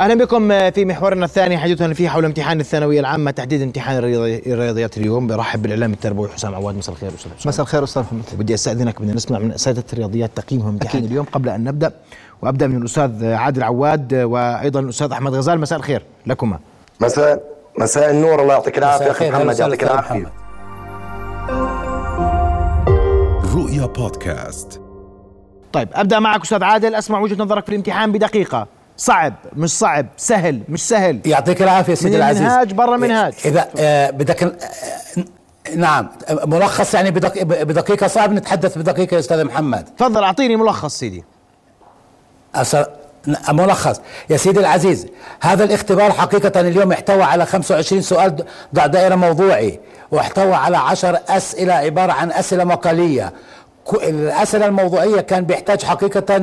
أهلا بكم في محورنا الثاني حديثنا فيه حول امتحان الثانوية العامة تحديد امتحان الرياضيات اليوم. برحب بالإعلام التربوي حسام عواد. مساء الخير أستاذ مساء الخير أستاذ محمد. بدي أستأذنك بدنا نسمع من أساتذة الرياضيات تقييمهم امتحان اليوم قبل أن نبدأ. وأبدأ من الأستاذ عادل عواد وأيضا الأستاذ أحمد غزال. مساء الخير لكما. مساء مساء النور. الله يعطيك العافية. أخي محمد يعطيك العافية. رؤيا بودكاست. طيب أبدأ معك أستاذ عادل. أسمع وجهة نظرك في الامتحان بدقيقة. صعب مش صعب سهل مش سهل. يعطيك العافية سيدي العزيز. منهاج برا منهاج. إذا آه بدك آه نعم ملخص يعني بدق بدقيقة صعب نتحدث بدقيقة يا أستاذ محمد. تفضل أعطيني ملخص سيدي. ملخص. يا سيدي العزيز هذا الاختبار حقيقة اليوم احتوى على 25 سؤال ضع دائرة موضوعي واحتوى على 10 أسئلة عبارة عن أسئلة مقالية. الأسئلة الموضوعية كان بيحتاج حقيقة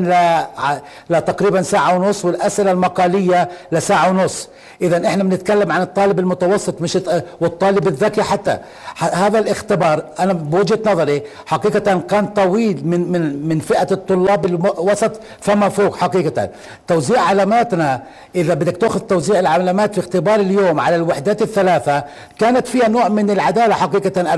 لتقريبا ساعة ونص والأسئلة المقالية لساعة ونص. إذا إحنا بنتكلم عن الطالب المتوسط مش والطالب الذكي حتى. هذا الاختبار أنا بوجهة نظري حقيقة كان طويل من من من فئة الطلاب الوسط فما فوق حقيقة. توزيع علاماتنا إذا بدك تأخذ توزيع العلامات في اختبار اليوم على الوحدات الثلاثة كانت فيها نوع من العدالة حقيقة 40%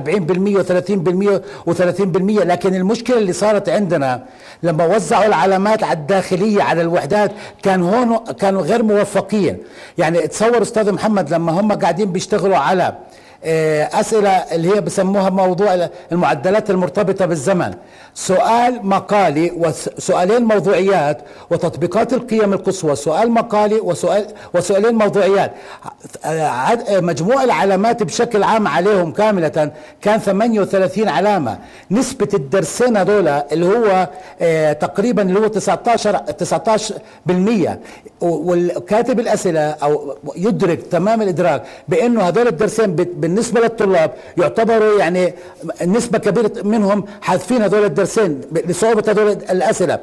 و30% و30% لكن المشكلة اللي صارت عندنا لما وزعوا العلامات على الداخلية على الوحدات كان هون كانوا غير موفقين. يعني تصور أستاذ محمد لما هم قاعدين بيشتغلوا على أسئلة اللي هي بسموها موضوع المعدلات المرتبطة بالزمن. سؤال مقالي وسؤالين موضوعيات وتطبيقات القيم القصوى. سؤال مقالي وسؤال وسؤالين موضوعيات. مجموع العلامات بشكل عام عليهم كاملة كان 38 علامة. نسبة الدرسين هذول اللي هو آه، تقريبا اللي هو 19 19 بالمية. والكاتب الأسئلة أو يدرك تمام الإدراك بأنه هذول الدرسين بالنسبة للطلاب يعتبروا يعني نسبة كبيرة منهم حذفين هذول الدرسين لصعوبة هذول الأسئلة.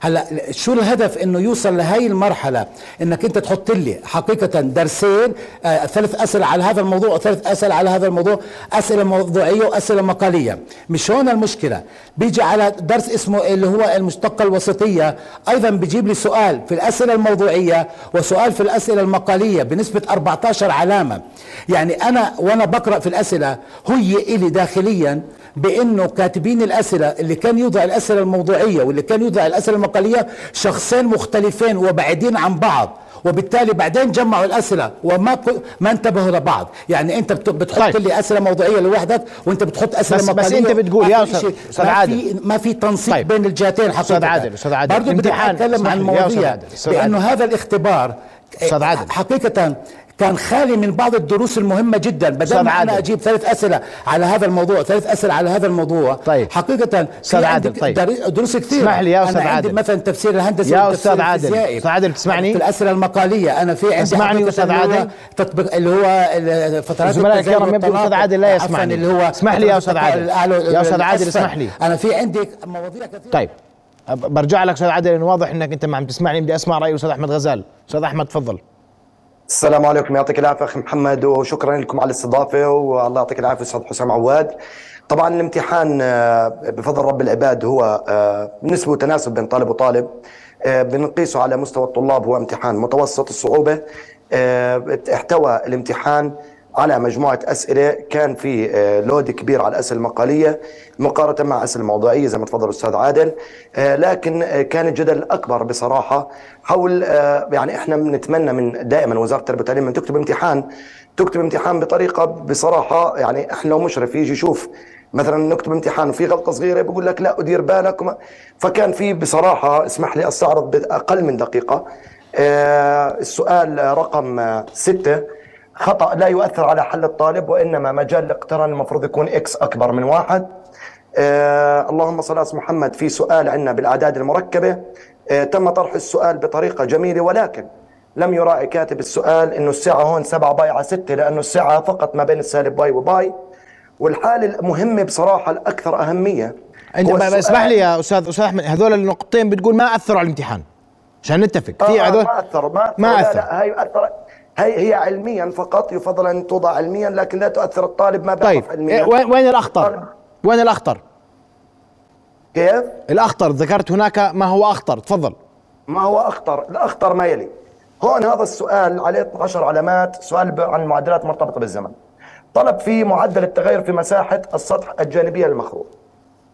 هلا شو الهدف إنه يوصل لهي المرحلة؟ إنك أنت تحط لي حقيقة درسين آه ثلاث أسئلة على هذا الموضوع وثلاث أسئلة على هذا الموضوع أسئلة موضوعية وأسئلة مقالية. مش هون المشكلة. بيجي على درس اسمه اللي هو المشتقة الوسطية. أيضا بيجيب لي سؤال في الأسئلة الموضوعية وسؤال في الأسئلة المقالية بنسبة 14 علامة. يعني أنا وأنا بقرأ في الأسئلة هي إلي داخليا بإنه كاتبين الأسئلة اللي كان يوضع الأسئلة الموضوعية واللي كان يوضع الأسئلة المقاليه شخصين مختلفين وبعيدين عن بعض وبالتالي بعدين جمعوا الأسئلة وما ما انتبهوا لبعض. يعني انت بتحط طيب. لي أسئلة موضوعية لوحدك وانت بتحط أسئلة بس مقالية. بس انت بتقول يا أستاذ عادل ما في ما في تنسيق طيب. بين الجهتين حقيقة. أستاذ عادل أستاذ عادل. برضه بدي أتكلم عن مواضيع بانه هذا الاختبار أستاذ عادل. حقيقة كان خالي من بعض الدروس المهمة جدا بدل ما أنا أجيب ثلاث أسئلة على هذا الموضوع ثلاث أسئلة على هذا الموضوع طيب. حقيقة أستاذ عادل طيب. دروس كثيرة. اسمح لي يا أستاذ عادل. عندي مثلا تفسير الهندسي يا أستاذ عادل. أستاذ عادل تسمعني؟ في الأسئلة المقالية أنا في عندي اسمعني أستاذ عادل. تطبيق اللي هو فترات زملاء الكرام يبدو أستاذ عادل لا يسمعني. اللي هو اسمح لي يا أستاذ عادل. يا أستاذ عادل اسمح لي. أنا في عندي مواضيع كثيرة. طيب. برجع لك أستاذ عادل لأنه واضح أنك أنت ما عم تسمعني بدي أسمع رأي أستاذ أحمد غزال. أستاذ أحمد تفضل. السلام عليكم. يعطيك العافية أخي محمد وشكرا لكم على الاستضافة والله يعطيك العافية أستاذ حسام عواد. طبعا الامتحان آه، بفضل رب العباد هو آه، نسبة وتناسب بين طالب وطالب. آه، بنقيسه على مستوى الطلاب هو امتحان متوسط الصعوبة. احتوى الامتحان على مجموعة أسئلة كان في آه، لود كبير على الأسئلة المقالية مقارنة مع أسئلة موضوعية زي ما تفضل أستاذ عادل. آه، لكن آه، كان الجدل الأكبر بصراحة حول يعني إحنا بنتمنى من دائما وزارة التربية والتعليم من تكتب امتحان تكتب امتحان بطريقة بصراحة يعني إحنا لو مشرف يجي يشوف مثلا نكتب امتحان وفي غلطة صغيرة بقول لك لا أدير بالك. فكان في بصراحة اسمح لي أستعرض بأقل من دقيقة. السؤال رقم ستة. خطأ لا يؤثر على حل الطالب وإنما مجال الاقتران المفروض يكون إكس أكبر من واحد. آه اللهم صل على محمد في سؤال عندنا بالأعداد المركبة. آه تم طرح السؤال بطريقة جميلة ولكن لم يراعي كاتب السؤال إنه الساعة هون سبعة باي على ستة لأنه الساعة فقط ما بين السالب باي وباي. والحالة المهمة بصراحة الأكثر أهمية أنت اسمح لي يا أستاذ أستاذ أحمد هذول النقطتين بتقول ما أثروا على الامتحان عشان نتفق. في آه هذول ما اثر ما اثر, ما أثر. لا لا هي اثر هي هي علميا فقط يفضل أن توضع علميا لكن لا تؤثر الطالب ما بيعرف طيب. علميا وين وين الأخطر؟ وين الأخطر؟ كيف؟ الأخطر ذكرت هناك ما هو أخطر تفضل ما هو أخطر الأخطر ما يلي هون هذا السؤال عليه 12 علامات سؤال عن المعدلات المرتبطة بالزمن طلب فيه معدل التغير في مساحة السطح الجانبية المخروط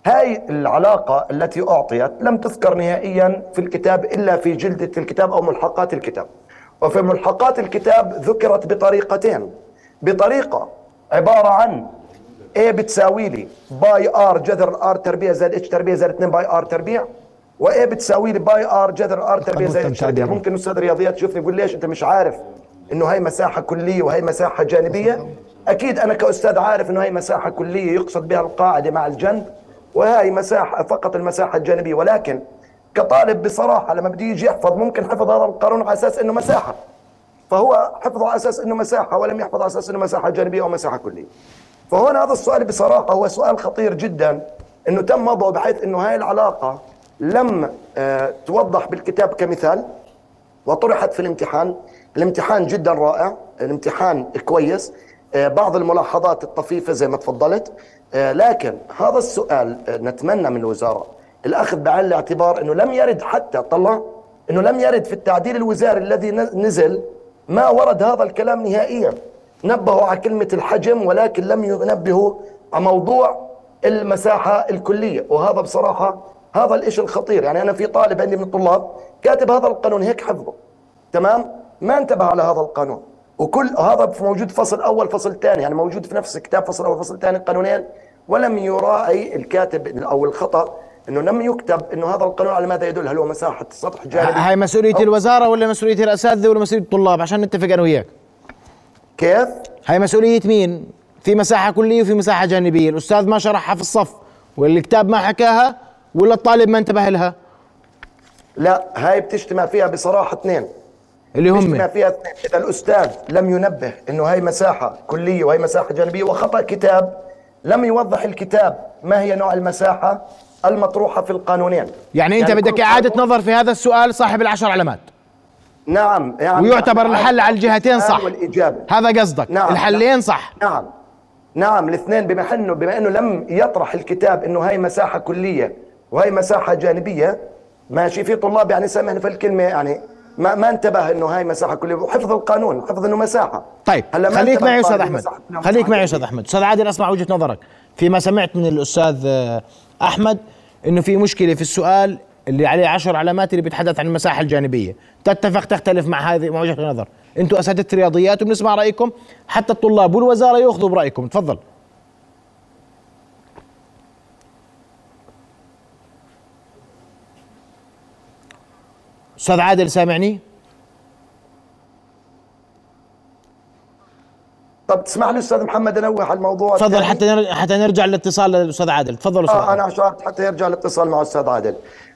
هاي العلاقة التي أعطيت لم تذكر نهائيا في الكتاب إلا في جلدة الكتاب أو ملحقات الكتاب وفي ملحقات الكتاب ذكرت بطريقتين. بطريقة عبارة عن A بتساوي لي باي ار جذر ار تربيع زائد اتش تربيع زائد 2 باي ار تربيع واي بتساوي لي باي ار جذر ار تربيع زائد اتش تربيع. ممكن أستاذ رياضيات يشوفني يقول ليش أنت مش عارف إنه هاي مساحة كلية وهي مساحة جانبية؟ أكيد أنا كأستاذ عارف إنه هي مساحة كلية يقصد بها القاعدة مع الجنب وهي مساحة فقط المساحة الجانبية. ولكن كطالب بصراحة لما بده يجي يحفظ ممكن حفظ هذا القانون على أساس إنه مساحة. فهو حفظه على أساس إنه مساحة ولم يحفظ على أساس إنه مساحة جانبية أو مساحة كلية. فهون هذا السؤال بصراحة هو سؤال خطير جدا إنه تم وضعه بحيث إنه هاي العلاقة لم آه، توضح بالكتاب كمثال وطرحت في الامتحان. الامتحان جدا رائع الامتحان كويس آه، بعض الملاحظات الطفيفة زي ما تفضلت آه، لكن هذا السؤال نتمنى من الوزارة الأخذ بعين الاعتبار أنه لم يرد حتى طلع أنه لم يرد في التعديل الوزاري الذي نزل ما ورد هذا الكلام نهائيا. نبهوا على كلمة الحجم ولكن لم ينبهوا على موضوع المساحة الكلية. وهذا بصراحة هذا الإشي الخطير. يعني أنا في طالب عندي من الطلاب كاتب هذا القانون هيك حفظه. تمام؟ ما انتبه على هذا القانون. وكل هذا موجود فصل أول فصل ثاني. يعني موجود في نفس الكتاب فصل أول فصل ثاني قانونين. ولم يراعي الكاتب أو الخطأ إنه لم يكتب إنه هذا القانون على ماذا يدل؟ هل هو مساحة سطح جانبي؟ هاي مسؤولية الوزارة ولا مسؤولية الأساتذة ولا مسؤولية الطلاب؟ عشان نتفق أنا وياك. كيف؟ هاي مسؤولية مين؟ في مساحة كلية وفي مساحة جانبية. الأستاذ ما شرحها في الصف. والكتاب ما حكاها؟ ولا الطالب ما انتبه لها؟ لا هاي بتجتمع فيها بصراحة اثنين. اللي هم بتجتمع فيها اثنين. إذا الأستاذ لم ينبه إنه هاي مساحة كلية وهي مساحة جانبية وخطأ كتاب لم يوضح الكتاب ما هي نوع المساحة المطروحة في القانونين. يعني أنت يعني بدك إعادة نظر في هذا السؤال صاحب العشر علامات. نعم يعني ويعتبر الحل على الجهتين صح. والإجابة. هذا قصدك. نعم الحلين صح. نعم نعم الاثنين بما انه بما إنه لم يطرح الكتاب إنه هاي مساحة كلية وهي مساحة جانبية ماشي في طلاب يعني سامحني في الكلمة يعني ما ما انتبه إنه هاي مساحة كلية. وحفظ القانون حفظ إنه مساحة. طيب هلا خليك معي أستاذ أحمد. خليك معي أستاذ أحمد. أستاذ عادل أسمع وجهة نظرك. فيما سمعت من الأستاذ آه، أحمد إنه في مشكلة في السؤال اللي عليه عشر علامات اللي بيتحدث عن المساحة الجانبية. تتفق تختلف مع هذه مع وجهة النظر. أنتم أساتذة رياضيات وبنسمع رأيكم. حتى الطلاب والوزارة يأخذوا برأيكم. تفضل. أستاذ عادل سامعني؟ طب تسمح لي أستاذ محمد أنوه على الموضوع؟ تفضل حتى حتى نرجع للاتصال للاستاذ عادل. تفضل أستاذ آه أنا اشرت حتى يرجع الاتصال مع الاستاذ عادل.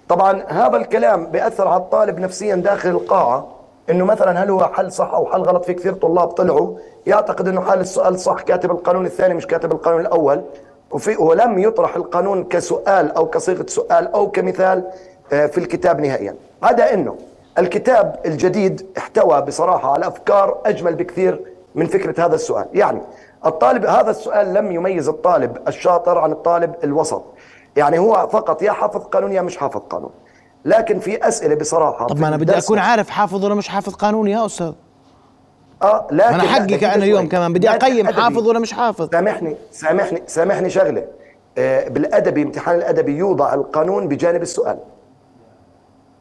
طبعا هذا الكلام بيأثر على الطالب نفسيا داخل القاعة إنه مثلا هل هو حل صح أو حل غلط في كثير طلاب طلعوا؟ يعتقد إنه حل السؤال صح كاتب القانون الثاني مش كاتب القانون الأول. وفي ولم يطرح القانون كسؤال أو كصيغة سؤال أو كمثال آه، في الكتاب نهائيا. عدا إنه الكتاب الجديد احتوى بصراحة على أفكار أجمل بكثير من فكرة هذا السؤال. يعني الطالب هذا السؤال لم يميز الطالب الشاطر عن الطالب الوسط. يعني هو فقط يا حافظ قانون يا مش حافظ قانون. لكن في أسئلة بصراحة طب ما أنا بدي أكون عارف حافظ ولا مش حافظ قانون يا أستاذ. آه لكن أنا حقي كأنا اليوم كمان. بدي أقيم حافظ ولا مش حافظ. سامحني سامحني سامحني شغلة. آه بالادبي امتحان الادبي يوضع القانون بجانب السؤال.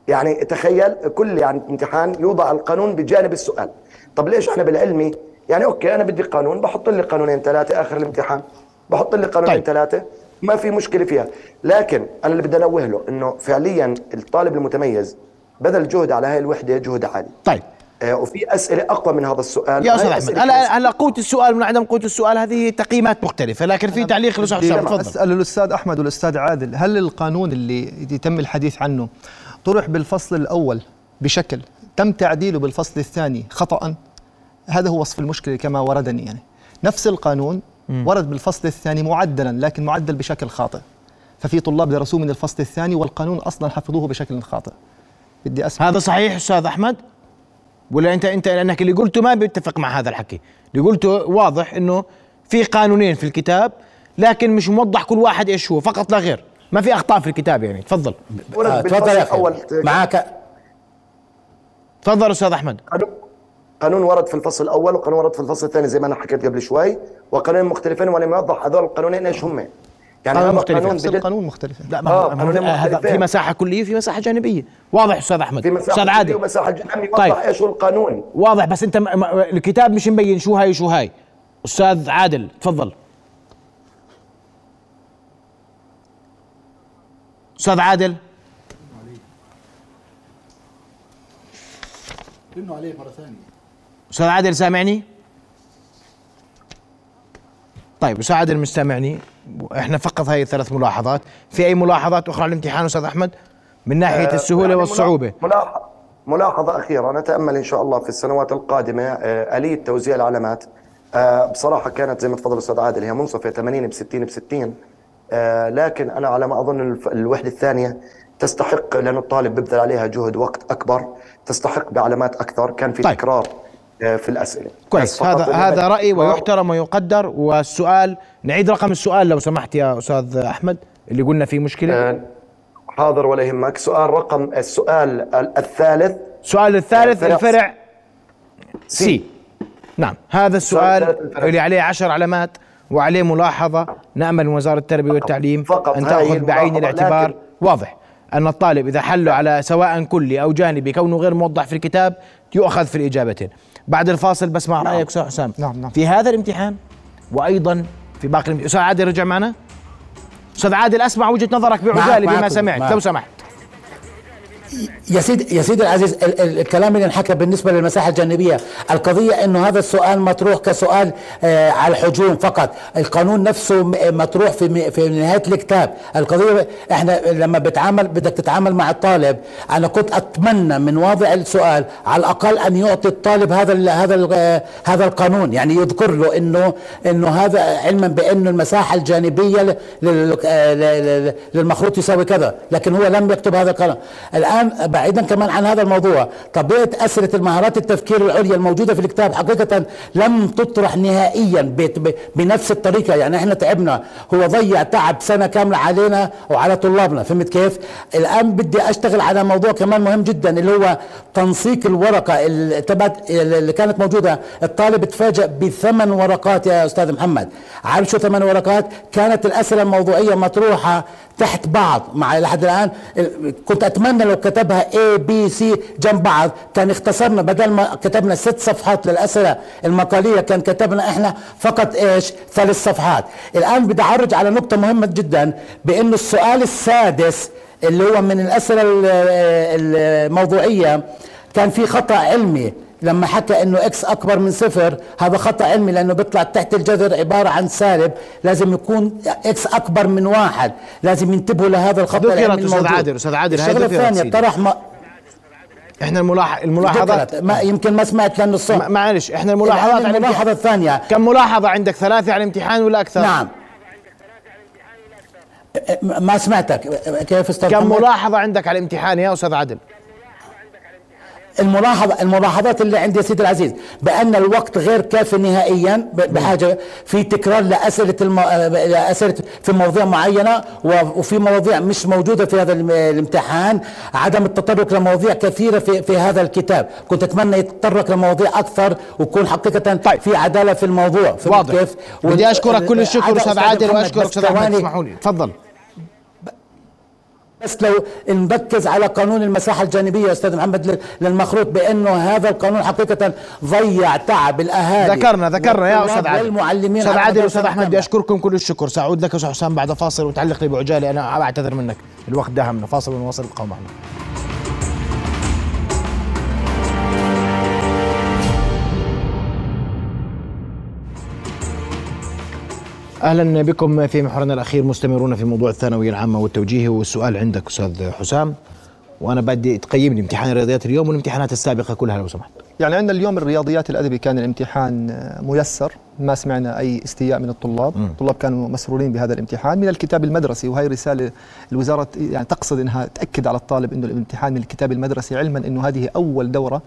يعني تخيل كل يعني امتحان يوضع القانون بجانب السؤال. طب ليش إحنا بالعلمي يعني أوكي أنا بدي قانون بحط لي قانونين ثلاثة آخر الامتحان. بحط لي قانونين طيب. ثلاثة ما في مشكلة فيها. لكن أنا اللي بدي أنوه له إنه فعليا الطالب المتميز بذل جهد على هاي الوحدة جهد عالي. طيب. آه وفي أسئلة أقوى من هذا السؤال. يا أستاذ احمد هلا هلا قوه السؤال من عدم قوه السؤال؟ هذه تقييمات مختلفة لكن في تعليق لو تفضل. أسأل الأستاذ أحمد والأستاذ عادل هل القانون اللي يتم الحديث عنه طرح بالفصل الأول بشكل تم تعديله بالفصل الثاني خطأ؟ هذا هو وصف المشكلة كما وردني يعني. نفس القانون ورد بالفصل الثاني معدلا لكن معدل بشكل خاطئ. ففي طلاب درسوه من الفصل الثاني والقانون أصلا حفظوه بشكل خاطئ. بدي أسمع. هذا صحيح أستاذ أحمد؟ ولا انت أنت لأنك اللي قلته ما بيتفق مع هذا الحكي. اللي قلته واضح إنه في قانونين في الكتاب لكن مش موضح كل واحد إيش هو فقط لا غير. ما في أخطاء في الكتاب يعني. تفضل. آه تفضل يا أخي. معك تفضل أستاذ أحمد. قانون قانون ورد في الفصل الأول وقانون ورد في الفصل الثاني زي ما أنا حكيت قبل شوي. وقانونين مختلفين ولم يوضح هذول القانونين إيش هم. يعني قانون مختلف قانون بدل... قانون مختلف. لا ما آه ما هذا في مساحة كلية وفي مساحة جانبية. واضح أستاذ أحمد؟ في مساحة أستاذ عادل. ومساحة جانبية. طيب. واضح إيش هو القانون. واضح بس أنت الكتاب مش مبين شو هاي وشو هاي. أستاذ عادل تفضل. أستاذ عادل. إنه عليه مرة ثانية. أستاذ عادل سامعني؟ طيب أستاذ عادل مش سامعني. إحنا فقط هاي الثلاث ملاحظات. في أي ملاحظات أخرى على الامتحان أستاذ أحمد؟ من ناحية آه السهولة يعني والصعوبة. ملاحظه ملاحظه أخيرة. نتأمل إن شاء الله في السنوات القادمة آه ألية توزيع العلامات. آه بصراحة كانت زي ما تفضل الاستاذ عادل هي منصفة 80 ب 60 ب 60 آه لكن أنا على ما أظن الوحدة الثانية تستحق لأن الطالب بيبذل عليها جهد وقت أكبر تستحق بعلامات أكثر. كان في طيب. تكرار. في الأسئلة. كويس. هذا هذا رأي ويحترم ويقدر. والسؤال نعيد رقم السؤال لو سمحت يا أستاذ أحمد اللي قلنا فيه مشكلة. آه، حاضر ولا يهمك. سؤال رقم السؤال الثالث. السؤال الثالث الفرع سي, سي. نعم. هذا السؤال اللي عليه عشر علامات وعليه ملاحظة. نأمل من وزارة التربية والتعليم فقط. أن تأخذ بعين الاعتبار. واضح أن الطالب إذا حل على سواء كلي أو جانبي كونه غير موضح في الكتاب يؤخذ في الإجابتين. بعد الفاصل بسمع نعم. رأيك أستاذ حسام. نعم نعم. في هذا الامتحان وأيضا في باقي الامتحان. أستاذ عادل رجع معنا؟ أستاذ عادل أسمع وجهة نظرك بعجالة بما سمعت. لو سمحت. يا سيدي يا سيدي العزيز الكلام اللي انحكى بالنسبة للمساحة الجانبية. القضية إنه هذا السؤال مطروح كسؤال آه على الحجوم فقط. القانون نفسه مطروح في في نهاية الكتاب القضية إحنا لما بتعامل بدك تتعامل مع الطالب أنا كنت أتمنى من واضع السؤال على الأقل أن يعطي الطالب هذا هذا آه هذا القانون. يعني يذكر له انه إنه هذا علما بأنه المساحة الجانبية آه، للمخروط يساوي كذا لكن هو لم يكتب هذا القانون. الآن الان بعيدا كمان عن هذا الموضوع طبيعة اسئله المهارات التفكير العليا الموجودة في الكتاب حقيقه لم تطرح نهائيا بنفس الطريقة. يعني إحنا تعبنا. هو ضيع تعب سنة كاملة علينا وعلى طلابنا. فهمت كيف؟ الآن بدي أشتغل على موضوع كمان مهم جدا اللي هو تنسيق الورقة اللي, اللي كانت موجودة. الطالب تفاجئ بثمان ورقات يا أستاذ محمد. عارف شو ثمان ورقات؟ كانت الأسئلة الموضوعية مطروحة تحت بعض. مع لحد الآن كنت أتمنى لو كتبها A B C جنب بعض. كان اختصرنا بدل ما كتبنا ست صفحات للأسئلة المقالية كان كتبنا إحنا فقط إيش؟ ثلاث صفحات. الآن بدي أعرج على نقطة مهمة جدا بانه السؤال السادس اللي هو من الأسئلة الموضوعية كان في خطأ علمي. لما حكى إنه إكس أكبر من صفر هذا خطأ علمي لأنه بيطلع تحت الجذر عبارة عن سالب. لازم يكون إكس أكبر من واحد. لازم ينتبهوا لهذا الخطا العلمي أستاذ عادل أستاذ عادل الشغلة الثانية طرح ما إحنا الملاح... الملاحظات ما يمكن ما سمعت لأنه الصوت. معلش إحنا الملاحظات على الملاحظة الثانية. كم ملاحظة عندك؟ ثلاثة على الامتحان ولا أكثر؟ نعم. ما سمعتك. كيف أستاذ كم ملاحظة عندك على الامتحان يا أستاذ عادل؟ الملاحظة الملاحظات اللي عندي يا سيدي العزيز بأن الوقت غير كافي نهائيا بحاجة في تكرار لأسئلة الم... لأسئلة في مواضيع معينة وفي مواضيع مش موجودة في هذا الامتحان عدم التطرق لمواضيع كثيرة في, في هذا الكتاب. كنت أتمنى يتطرق لمواضيع أكثر ويكون حقيقة طيب. في عدالة في الموضوع. واضح. كيف؟ بدي أشكرك كل الشكر أستاذ عادل وأشكرك أستاذ أحمد. تفضل. بس لو نركز على قانون المساحة الجانبية أستاذ محمد للمخروط بأنه هذا القانون حقيقة ضيع تعب الأهالي. ذكرنا ذكرنا يا أستاذ عادل والمعلمين أستاذ عادل أستاذ أحمد بدي اشكركم كل الشكر. سأعود لك أستاذ حسام بعد فاصل وتعلق لي بعجاله أنا أعتذر منك. الوقت داهمنا. فاصل ونواصل القوم معنا أهلا بكم في محورنا الأخير مستمرون في موضوع الثانوية العامة والتوجيهي والسؤال عندك أستاذ حسام وأنا بدي تقيم لي امتحان الرياضيات اليوم والامتحانات السابقة كلها لو سمحت. يعني عندنا اليوم الرياضيات الأدبي كان الامتحان ميسر ما سمعنا أي استياء من الطلاب. م. الطلاب كانوا مسرورين بهذا الامتحان. من الكتاب المدرسي وهي رسالة الوزارة يعني تقصد إنها تأكد على الطالب إنه الامتحان من الكتاب المدرسي علما إنه هذه أول دورة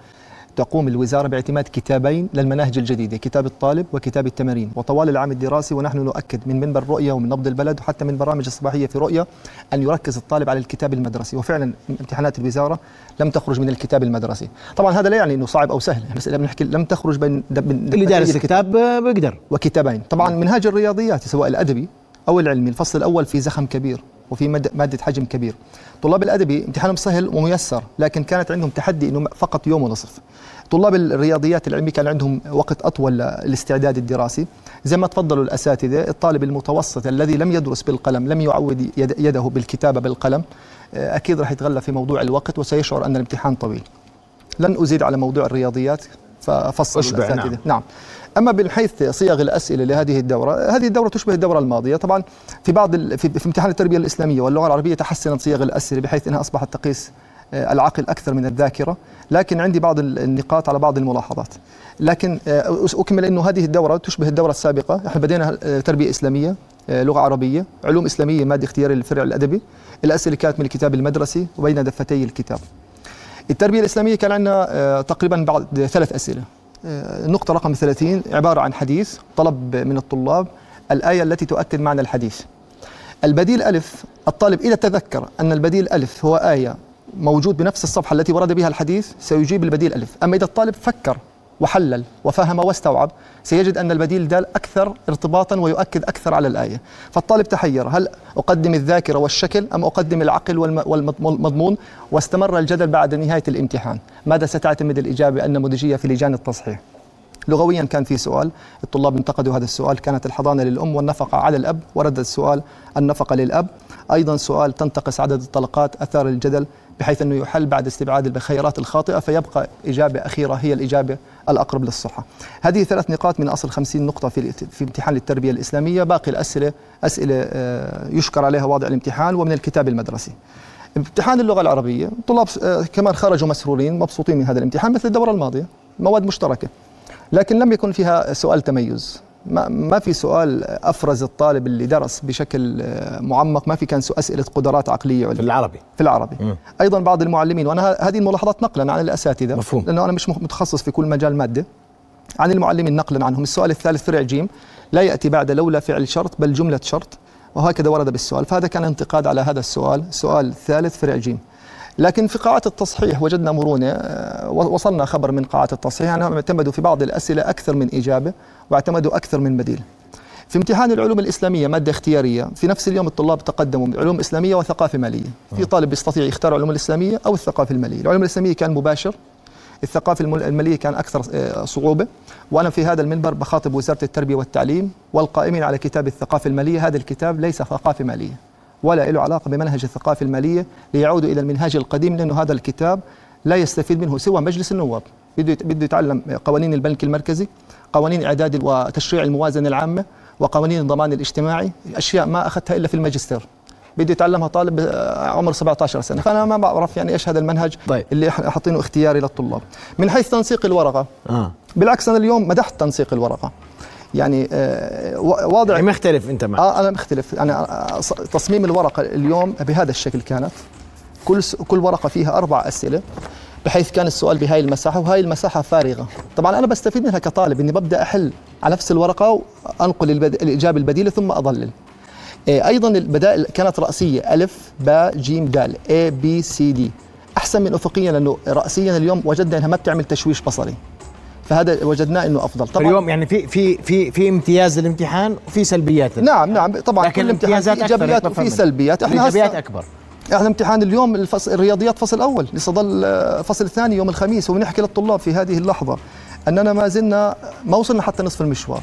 تقوم الوزارة باعتماد كتابين للمناهج الجديدة كتاب الطالب وكتاب التمارين وطوال العام الدراسي ونحن نؤكد من منبر رؤية ومن نبض البلد وحتى من برامج الصباحية في رؤية أن يركز الطالب على الكتاب المدرسي. وفعلا امتحانات الوزارة لم تخرج من الكتاب المدرسي. طبعا هذا لا يعني أنه صعب أو سهل. بس بنحكي لم تخرج بين اللي دارس كتاب. بيقدر. وكتابين. طبعا منهاج الرياضيات سواء الأدبي أو العلمي الفصل الأول في زخم كبير. وفي مادة حجم كبير. طلاب الأدبي امتحانهم سهل وميسر لكن كانت عندهم تحدي أنه فقط يوم ونصف. طلاب الرياضيات العلمي كان عندهم وقت أطول للاستعداد الدراسي. زي ما تفضلوا الأساتذة الطالب المتوسط الذي لم يدرس بالقلم لم يعود يده بالكتابة بالقلم آه، أكيد راح يتغلى في موضوع الوقت وسيشعر أن الامتحان طويل. لن أزيد على موضوع الرياضيات ففصل الأساتذة. نعم. نعم. أما من حيث صيغ الأسئلة لهذه الدورة هذه الدورة تشبه الدورة الماضية. طبعا في بعض في, في امتحان التربية الإسلامية واللغة العربية تحسنت صيغ الأسئلة بحيث إنها أصبحت تقيس آه، العقل أكثر من الذاكرة لكن عندي بعض النقاط على بعض الملاحظات. لكن آه، أكمل إنه هذه الدورة تشبه الدورة السابقة. إحنا بدينا آه، تربية إسلامية لغة عربية علوم إسلامية مادة اختياري للفرع الأدبي. الأسئلة كانت من الكتاب المدرسي وبين دفتي الكتاب. التربية الإسلامية كان عندنا تقريبا بعد ثلاث أسئلة. النقطة رقم 30 عبارة عن حديث طلب من الطلاب الآية التي تؤكد معنى الحديث. البديل ألف الطالب إذا تذكر أن البديل ألف هو آية موجود بنفس الصفحة التي ورد بها الحديث سيجيب البديل ألف. أما إذا الطالب فكر وحلل وفهم واستوعب سيجد أن البديل دال أكثر ارتباطا ويؤكد أكثر على الآية. فالطالب تحير هل أقدم الذاكرة والشكل أم أقدم العقل والمضمون؟ واستمر الجدل بعد نهاية الامتحان. ماذا ستعتمد الإجابة النموذجية في لجان التصحيح؟ لغويا كان في سؤال الطلاب انتقدوا هذا السؤال كانت الحضانة للأم والنفقة على الأب ورد السؤال النفقة للأب. أيضا سؤال تنتقص عدد الطلقات أثار الجدل. بحيث أنه يحل بعد استبعاد الخيارات الخاطئة فيبقى إجابة أخيرة هي الإجابة الأقرب للصحة. هذه ثلاث نقاط من أصل 50 نقطة في, في امتحان التربية الإسلامية. باقي الأسئلة أسئلة آه، يشكر عليها واضع الامتحان ومن الكتاب المدرسي. امتحان اللغة العربية الطلاب آه، كمان خرجوا مسرورين مبسوطين من هذا الامتحان مثل الدورة الماضية مواد مشتركة لكن لم يكن فيها سؤال تميز. ما, ما في سؤال أفرز الطالب اللي درس بشكل آه، معمق ما في كان أسئلة قدرات عقلية علمية. في العربي. في العربي. م. أيضا بعض المعلمين وأنا هذه الملاحظات نقلا عن الأساتذة مفهوم. لأنه أنا مش متخصص في كل مجال مادة. عن المعلمين نقلا عنهم. السؤال الثالث فرع جيم. لا يأتي بعد لولا فعل شرط بل جملة شرط وهكذا ورد بالسؤال. فهذا كان انتقاد على هذا السؤال. السؤال الثالث فرع جيم. لكن في قاعات التصحيح وجدنا مرونة آه، وصلنا خبر من قاعات التصحيح. أنهم اعتمدوا في بعض الأسئلة أكثر من إجابة واعتمدوا أكثر من بديل. في امتحان العلوم الإسلامية مادة اختيارية في نفس اليوم الطلاب تقدموا علوم إسلامية وثقافة مالية. في طالب يستطيع يختار العلوم الإسلامية أو الثقافة المالية. العلوم الإسلامية كان مباشر الثقافة المالية كان أكثر آه، صعوبة. وأنا في هذا المنبر بخاطب وزارة التربية والتعليم والقائمين على كتاب الثقافة المالية. هذا الكتاب ليس ثقافة مالية. ولا له علاقة بمنهج الثقافة المالية ليعودوا إلى المنهاج القديم لأنه هذا الكتاب لا يستفيد منه سوى مجلس النواب. بده بده يتعلم قوانين البنك المركزي قوانين إعداد وتشريع الموازنة العامة وقوانين الضمان الاجتماعي أشياء ما أخذتها إلا في الماجستير. بده يتعلمها طالب عمر 17 سنة. فأنا ما بعرف يعني إيش هذا المنهج طيب. اللي حاطينه اختياري للطلاب. من حيث تنسيق الورقة آه. بالعكس أنا اليوم مدحت تنسيق الورقة. يعني آه واضع يعني مختلف انت معك. آه أنا مختلف. أنا آه، تصميم الورقة اليوم بهذا الشكل كانت. كل كل ورقة فيها أربع أسئلة بحيث كان السؤال بهاي المساحة وهاي المساحة فارغة. طبعا أنا بستفيد منها كطالب إني ببدأ أحل على نفس الورقة وأنقل الاجابه البديله ثم أضلل. آه، أيضا البدائل كانت رأسية ألف باء جيم دال A B C D. أحسن من افقيا لأنه راسيا اليوم وجدنا إنها ما بتعمل تشويش بصري. فهذا وجدناه إنه أفضل. طبعا اليوم يعني في في في في امتياز الامتحان وفي سلبيات. نعم نعم. طبعا لكن كل امتحان في إيجابيات وفي سلبيات. إحنا ايجابيات أكبر. إحنا امتحان اليوم الفصل الرياضيات فصل أول لسه ضل فصل الثاني يوم الخميس وبنحكي للطلاب في هذه اللحظة أننا ما زلنا ما وصلنا حتى نصف المشوار.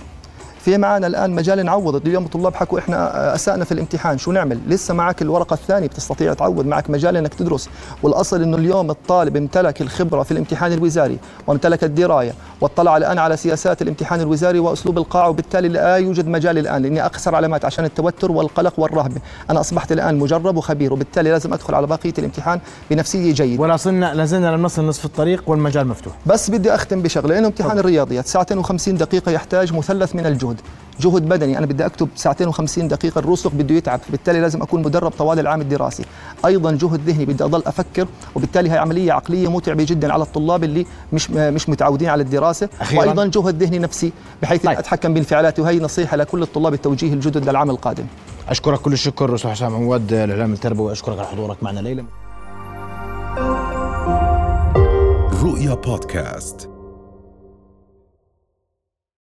في معنا الآن مجال نعوض. اليوم الطلاب حكوا إحنا أسأنا في الامتحان شو نعمل؟ لسه معك الورقة الثانية بتستطيع تعوض معك مجال إنك تدرس. والأصل إنه اليوم الطالب امتلك الخبرة في الامتحان الوزاري وامتلك الدرايه واطلع الآن على سياسات الامتحان الوزاري وأسلوب القاع وبالتالي لا يوجد مجال الآن لأني أخسر علامات عشان التوتر والقلق والرهبه أنا أصبحت الآن مجرب وخبير وبالتالي لازم أدخل على بقية الامتحان بنفسية جيدة. ولا صلنا لازلنا لم نصل نصف الطريق والمجال مفتوح. بس بدي أختم بشغلة لأنه امتحان الرياضيات ساعتين و50 دقيقة يحتاج مثلث من الجهد. جهد بدني. أنا بدي أكتب ساعتين و50 دقيقة الرسخ بده يتعب بالتالي لازم أكون مدرب طوال العام الدراسي. أيضا جهد ذهني بدي أضل أفكر وبالتالي هي عملية عقلية متعبة جدا على الطلاب اللي مش مش متعودين على الدراسة. أخيراً. وأيضا جهد ذهني نفسي بحيث طيب. أتحكم بانفعالاتي وهي نصيحة لكل الطلاب التوجيه الجدد للعام القادم. أشكرك كل الشكر أستاذ حسام عواد الإعلام التربوي اشكرك على حضورك معنا ليلى رؤيا بودكاست.